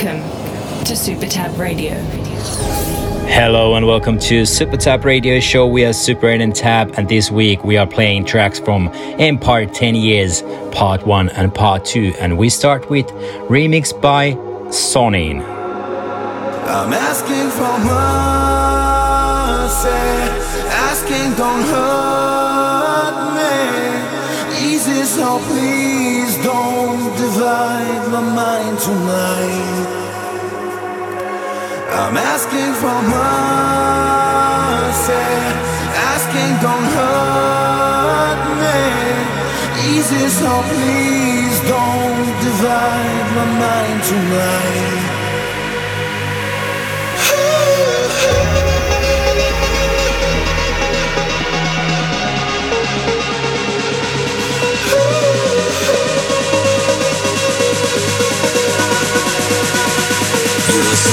Welcome to Super Tab Radio. Hello and welcome to Super Tab Radio Show. We are Super 8 and Tab, and this week we are playing tracks from Empire 10 Years, Part 1 and Part 2. And we start with remix by SNIN. I'm asking for mercy, asking don't hurt me. Easy, so please don't divide my mind tonight. I'm asking for mercy, asking don't hurt me. Easy, so please don't divide my mind tonight. I'm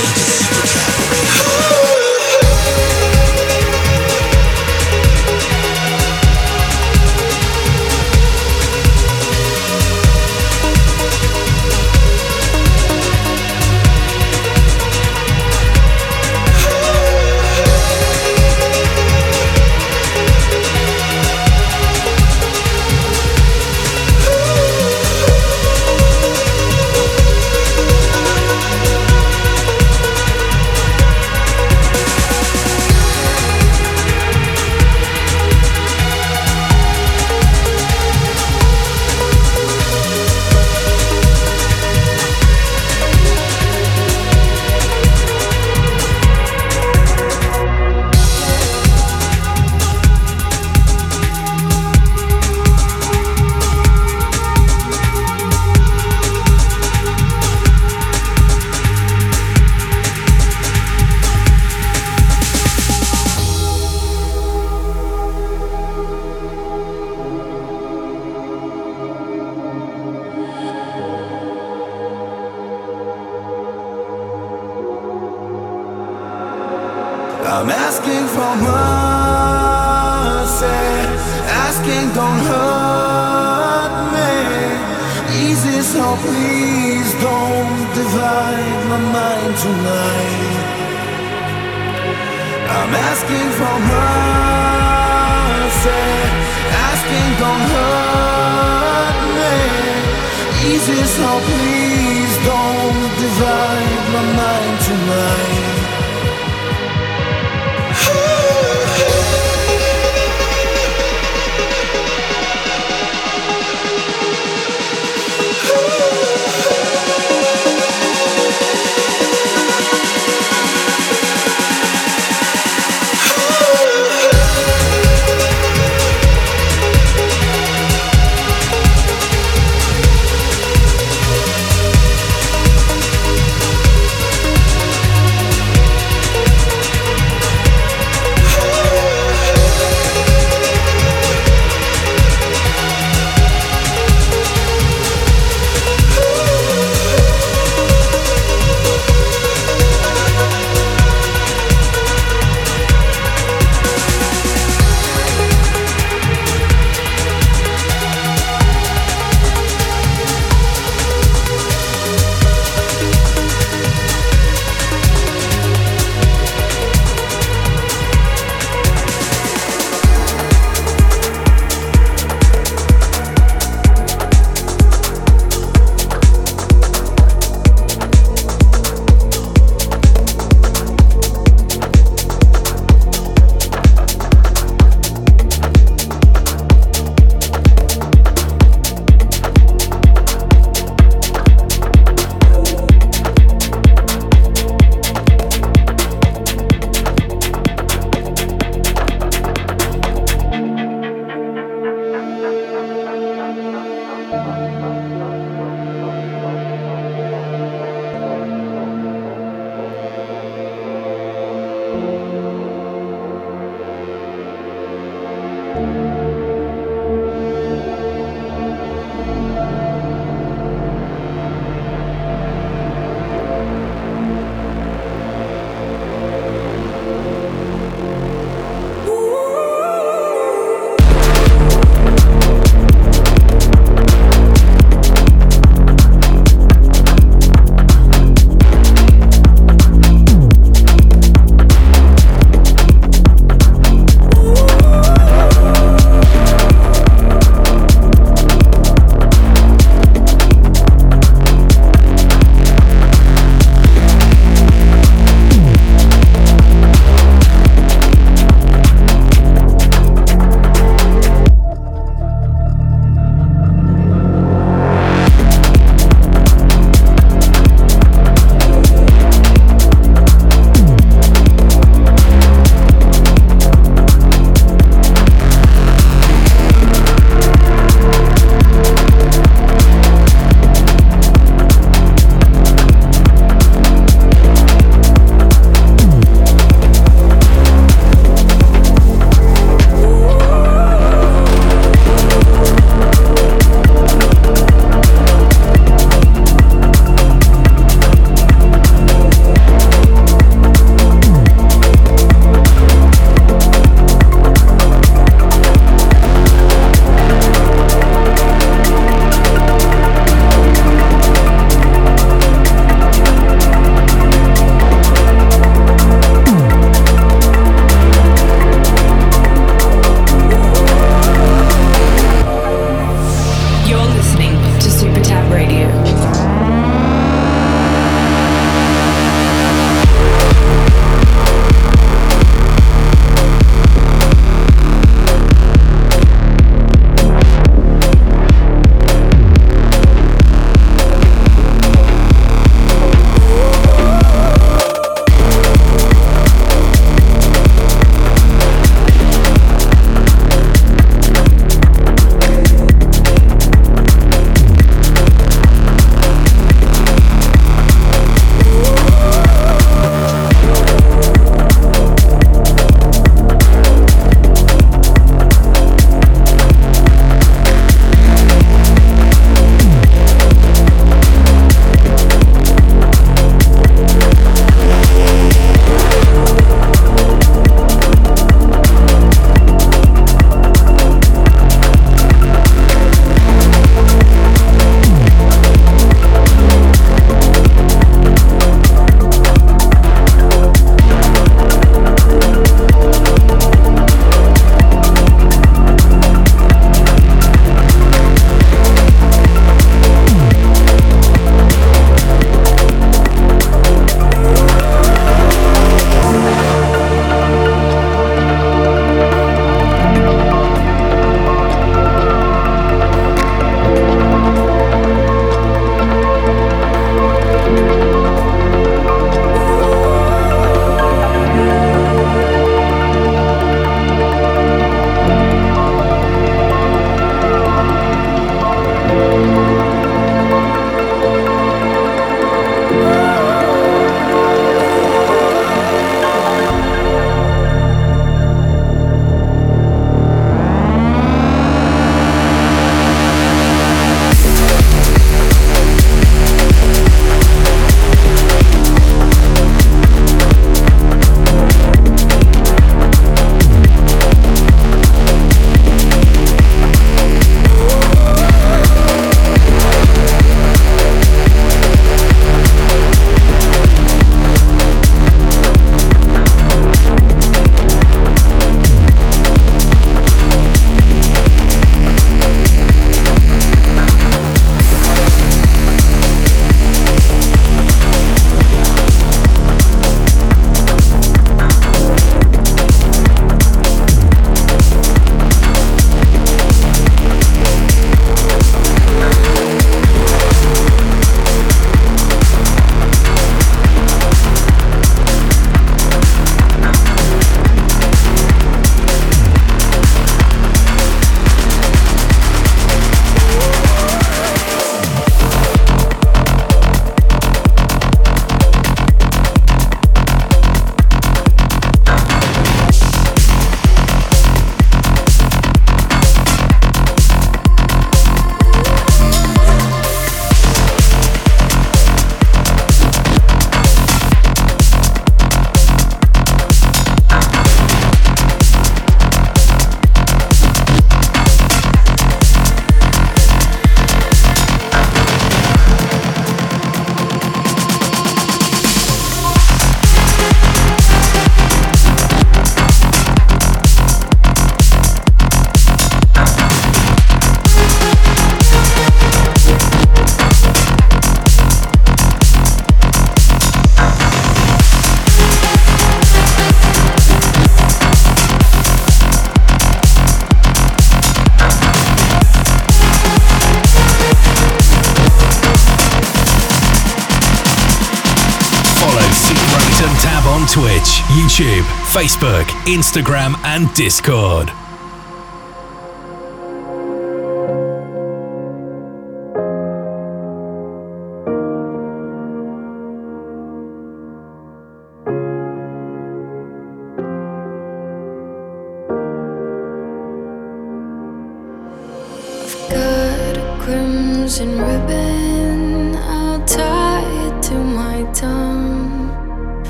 Facebook, Instagram, and Discord.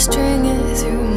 string it through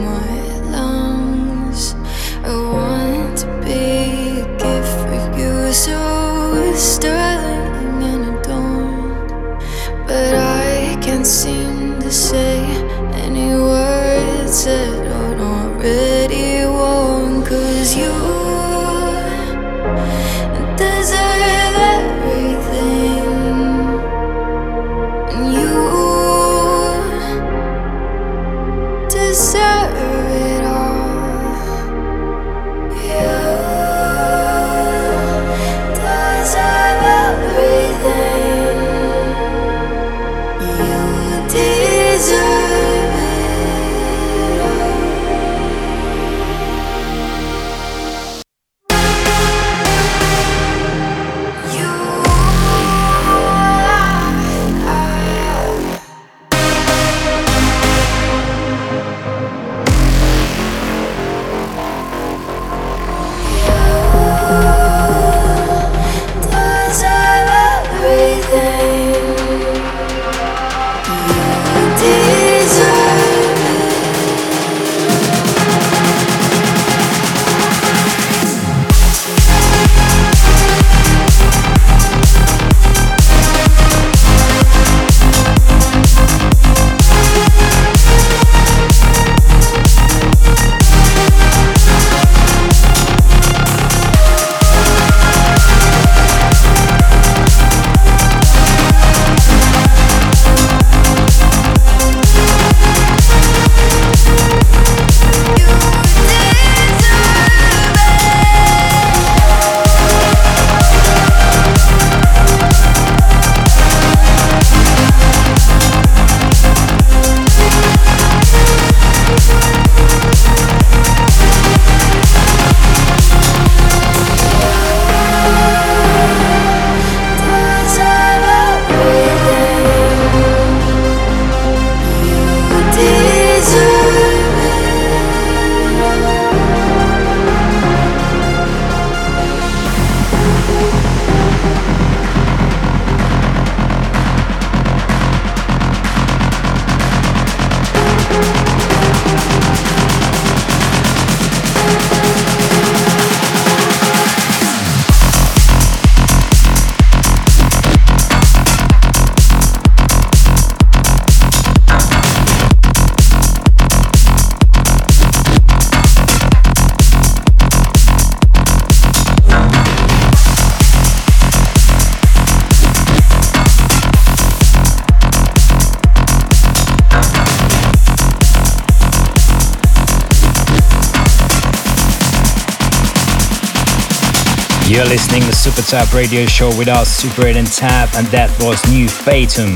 You're listening to Super Tab Radio Show with us, Super 8 and Tab, and that was New Fatum,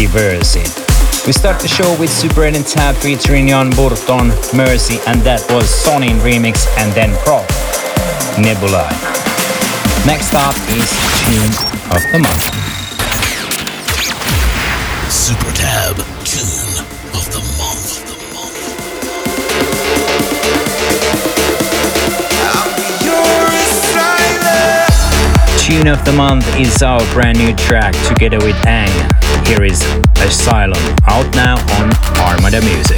Deserve It. We start the show with Super 8 and Tab featuring Jan Burton, Mercy, and that was SNIN remix, and then PROFF, Nebula. Next up is Tune of the Month. Super Tab Tune of the month is our brand new track together with Ang. Here is Asylum, out now on Armada Music.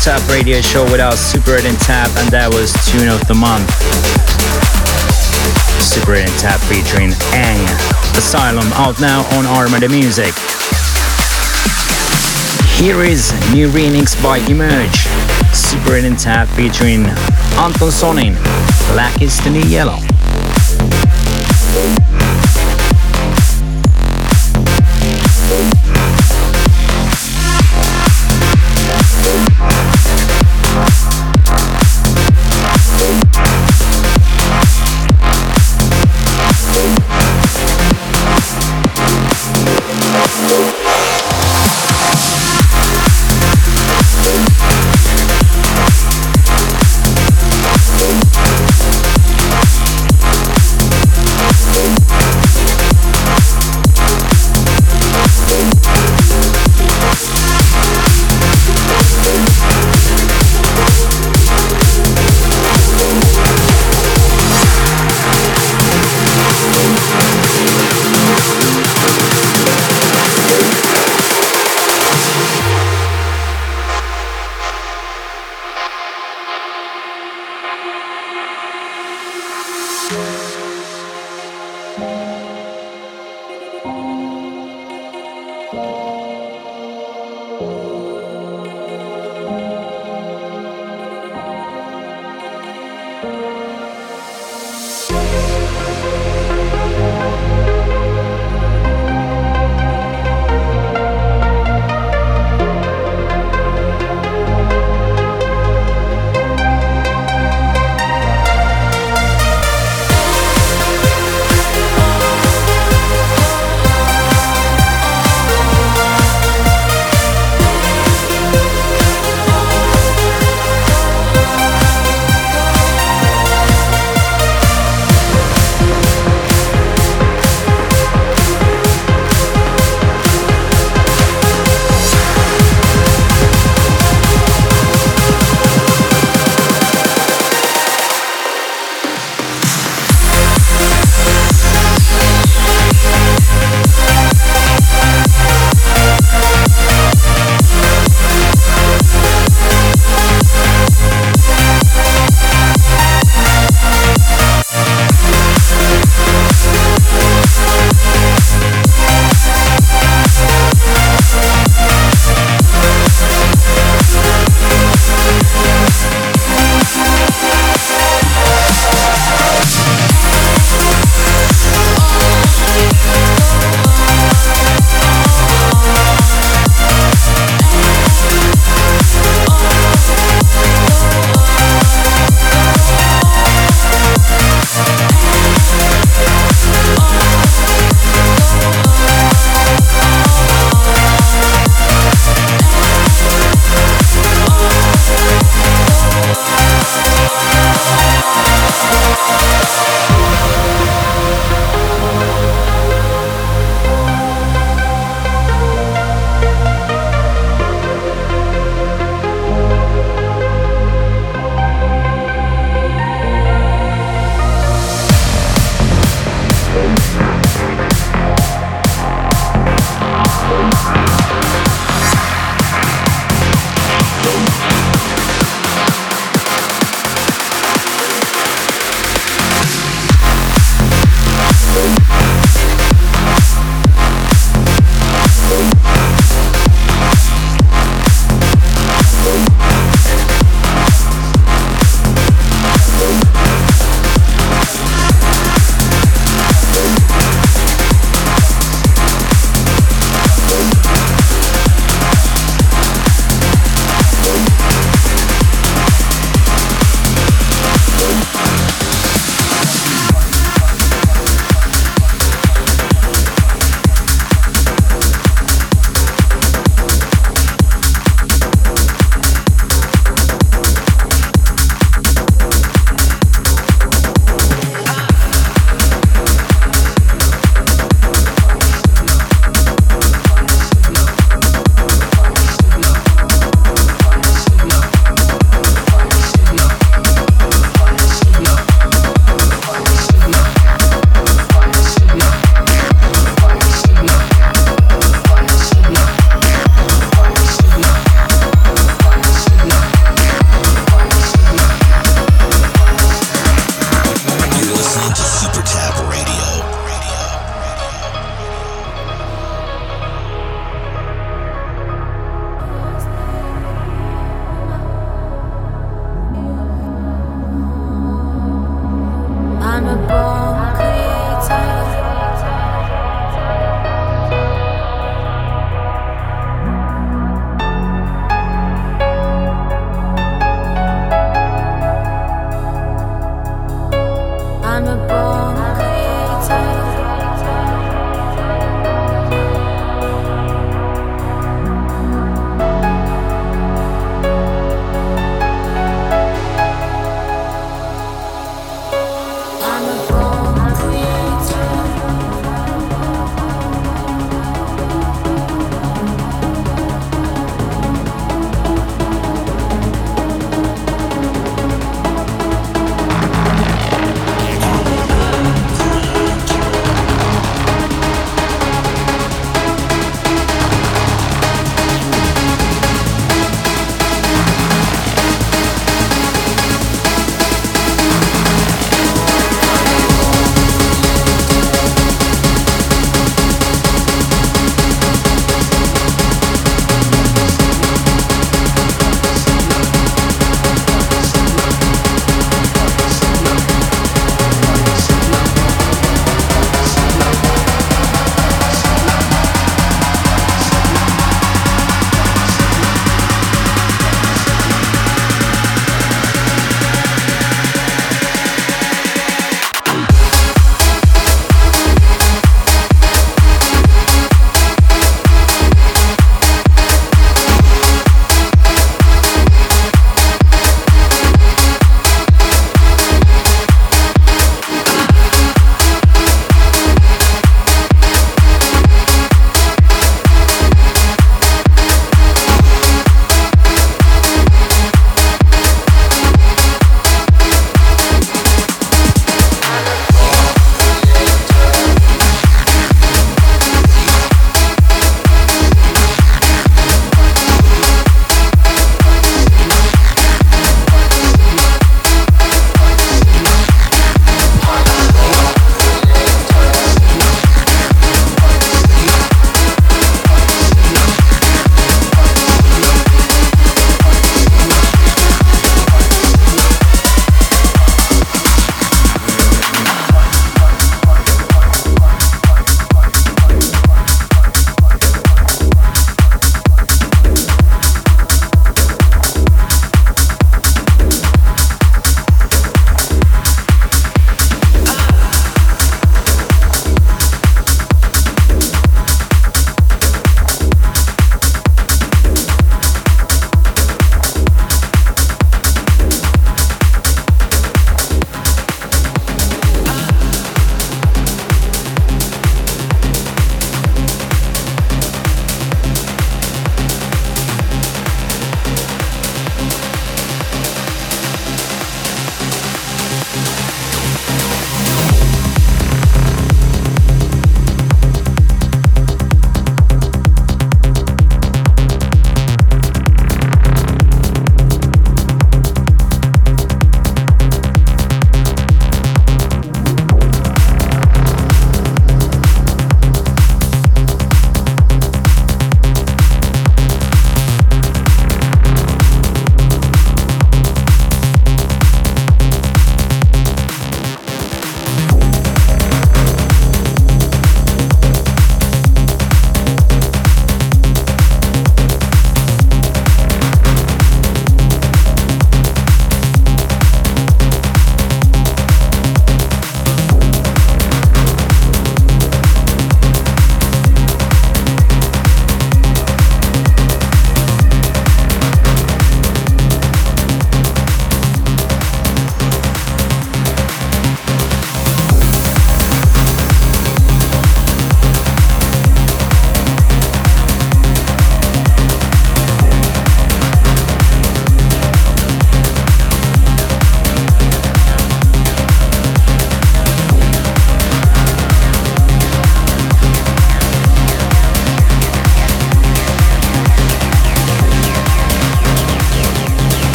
Tab Radio Show with our Super 8 and Tab, and that was Tune of the Month. Super 8 and Tab featuring Ang Asylum out now on Armada Music. Here is new remix by Emerge. Super 8 and Tap featuring Anton Sonin. Black is the new yellow.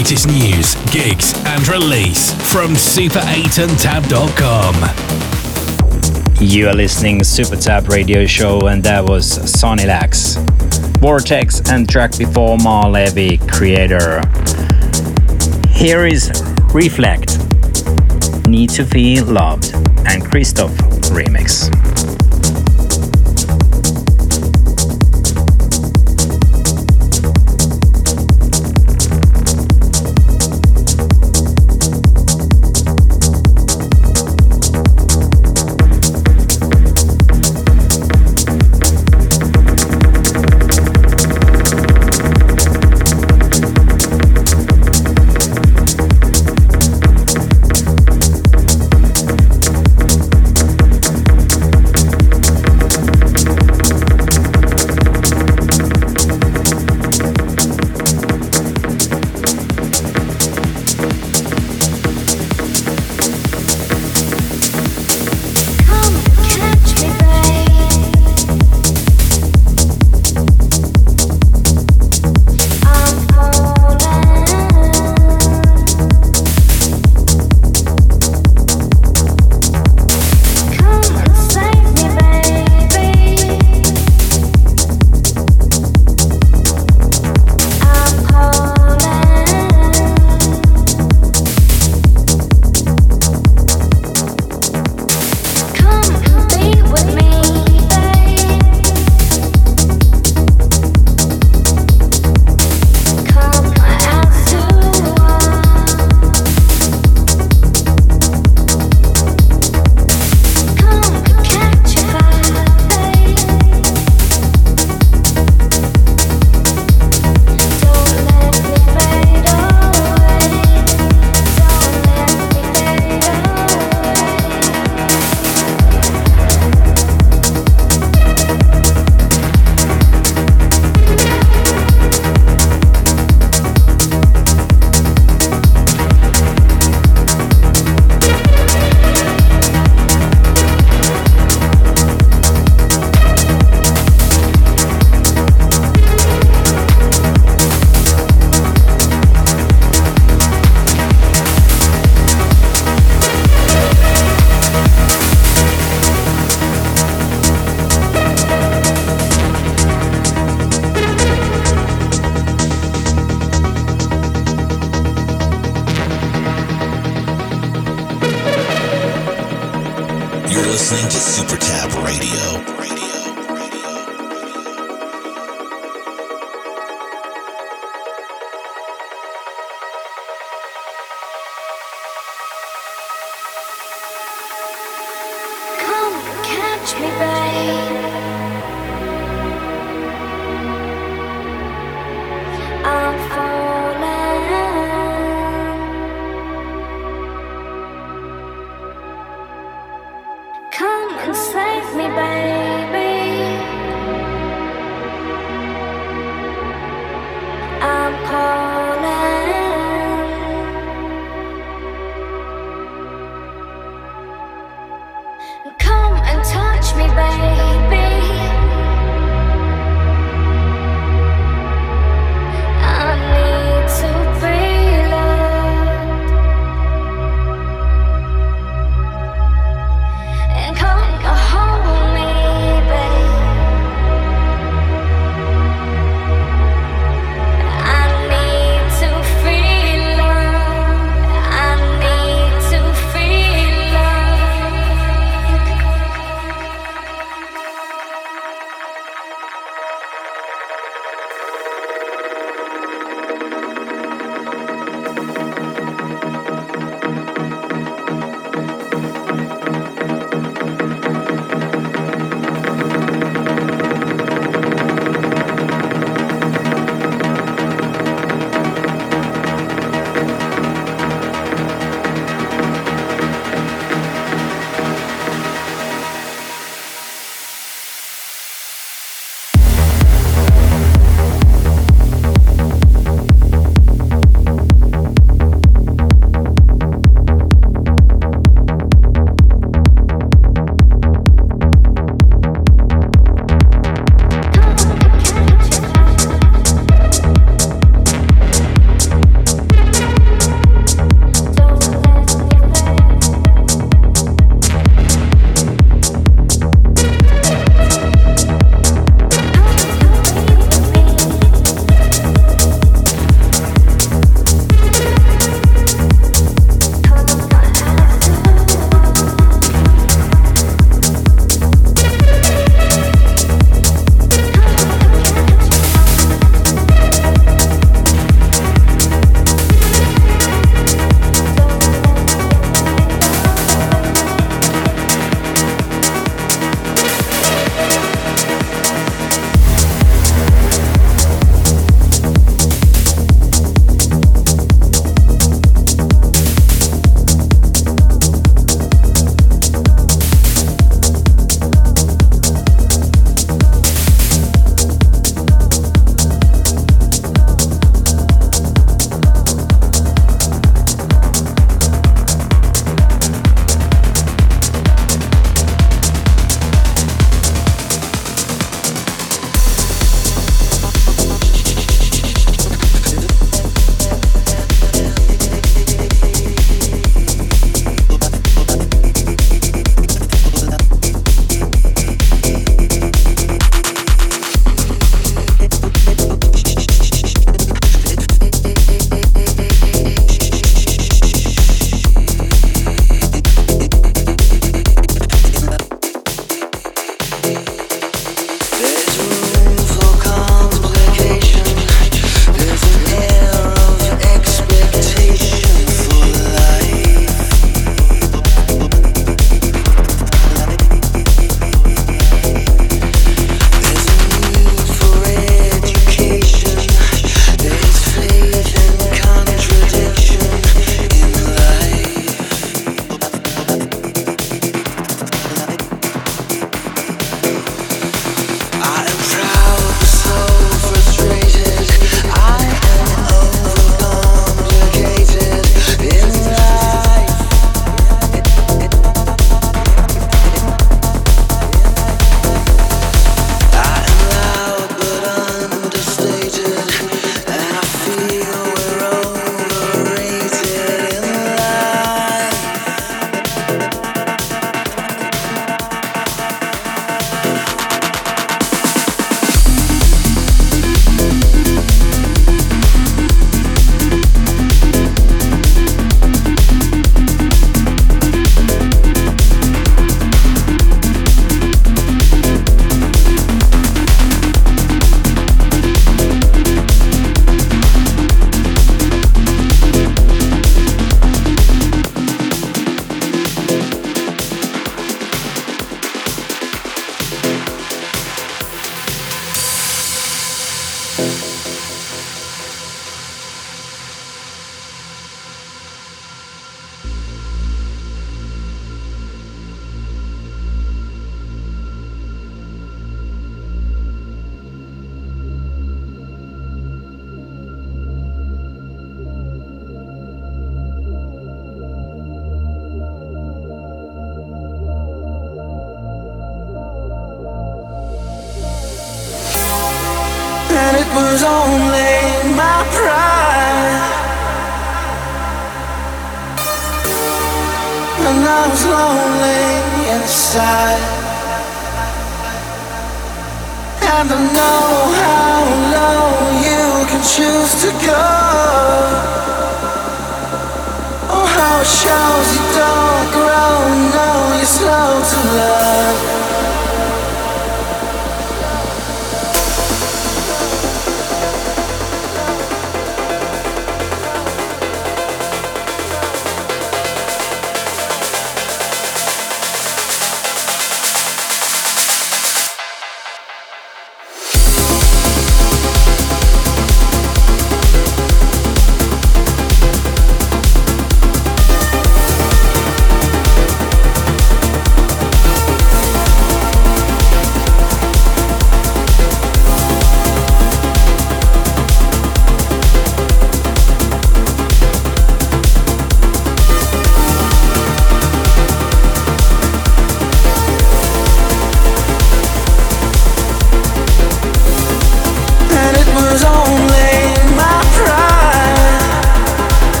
Latest news, gigs, and release from super8andtab.com. You are listening Super Tab Radio Show, and that was Sunny Lax, Vortex, and track before Maor Levi, Creator. Here is REFLEKT, Need to Feel Loved, and Cristoph remix.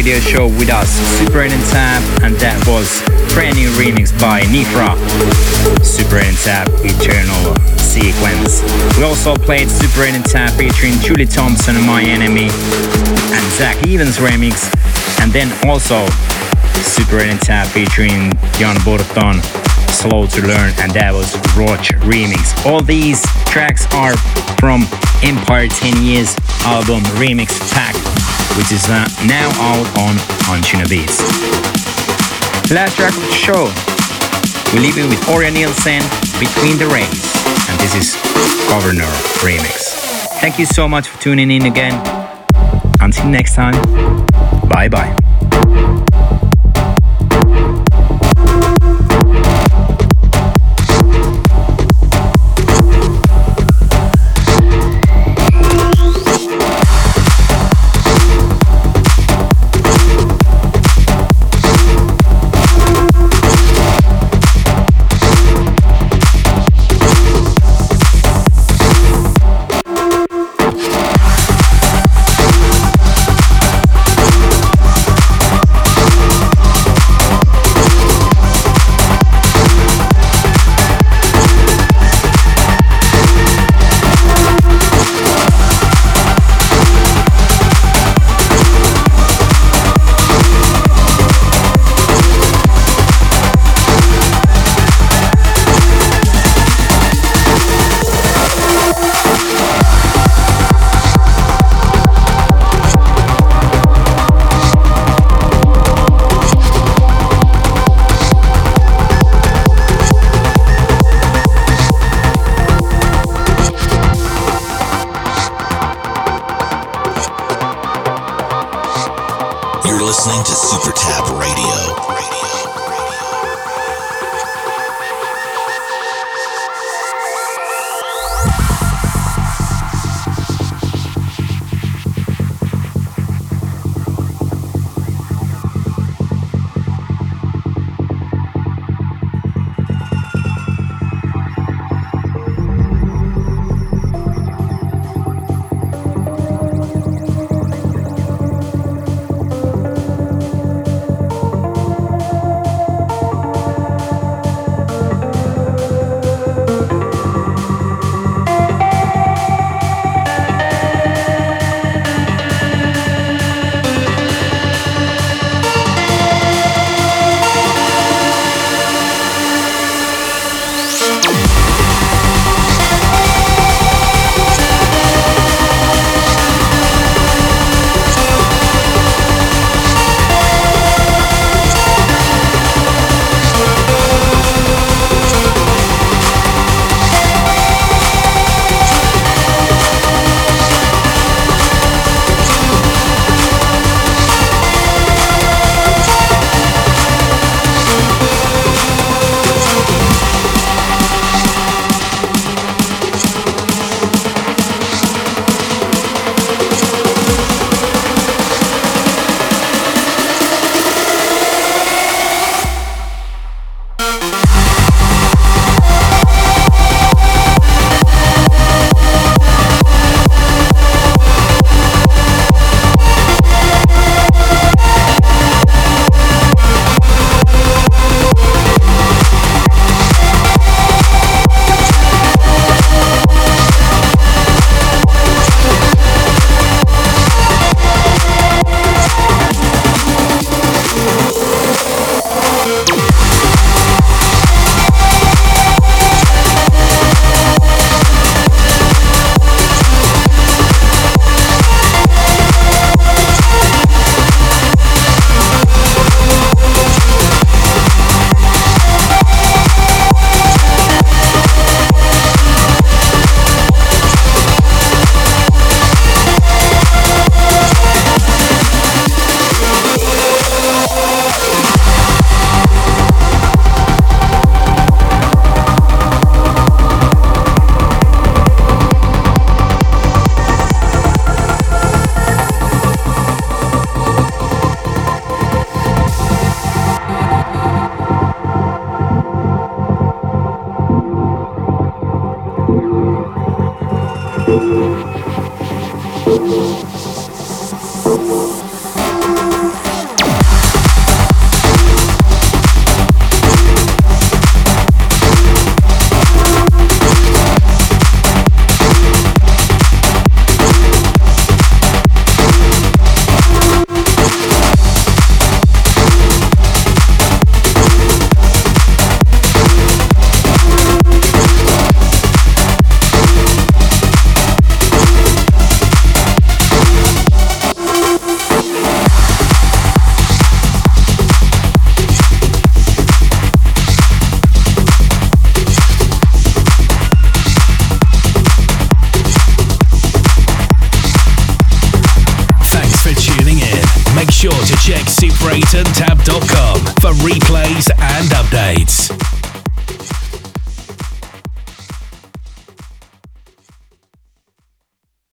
Radio Show with us, Super N Tab, and that was brand new remix by Nifra, Super N Tab Eternal Sequence. We also played Super N Tab featuring Julie Thompson, My Enemy, and Zack Evans remix, and then also Super N Tab featuring Jan Burton, Slow to Learn, and that was Rodg remix. All these tracks are from Empire 10 Years album Remix Pack, which is uh, now out on Beats. Last track of the show, we leave you with Orjan Nilsen, Between the Rays, and this is Governor Remix. Thank you so much for tuning in again. Until next time, bye bye.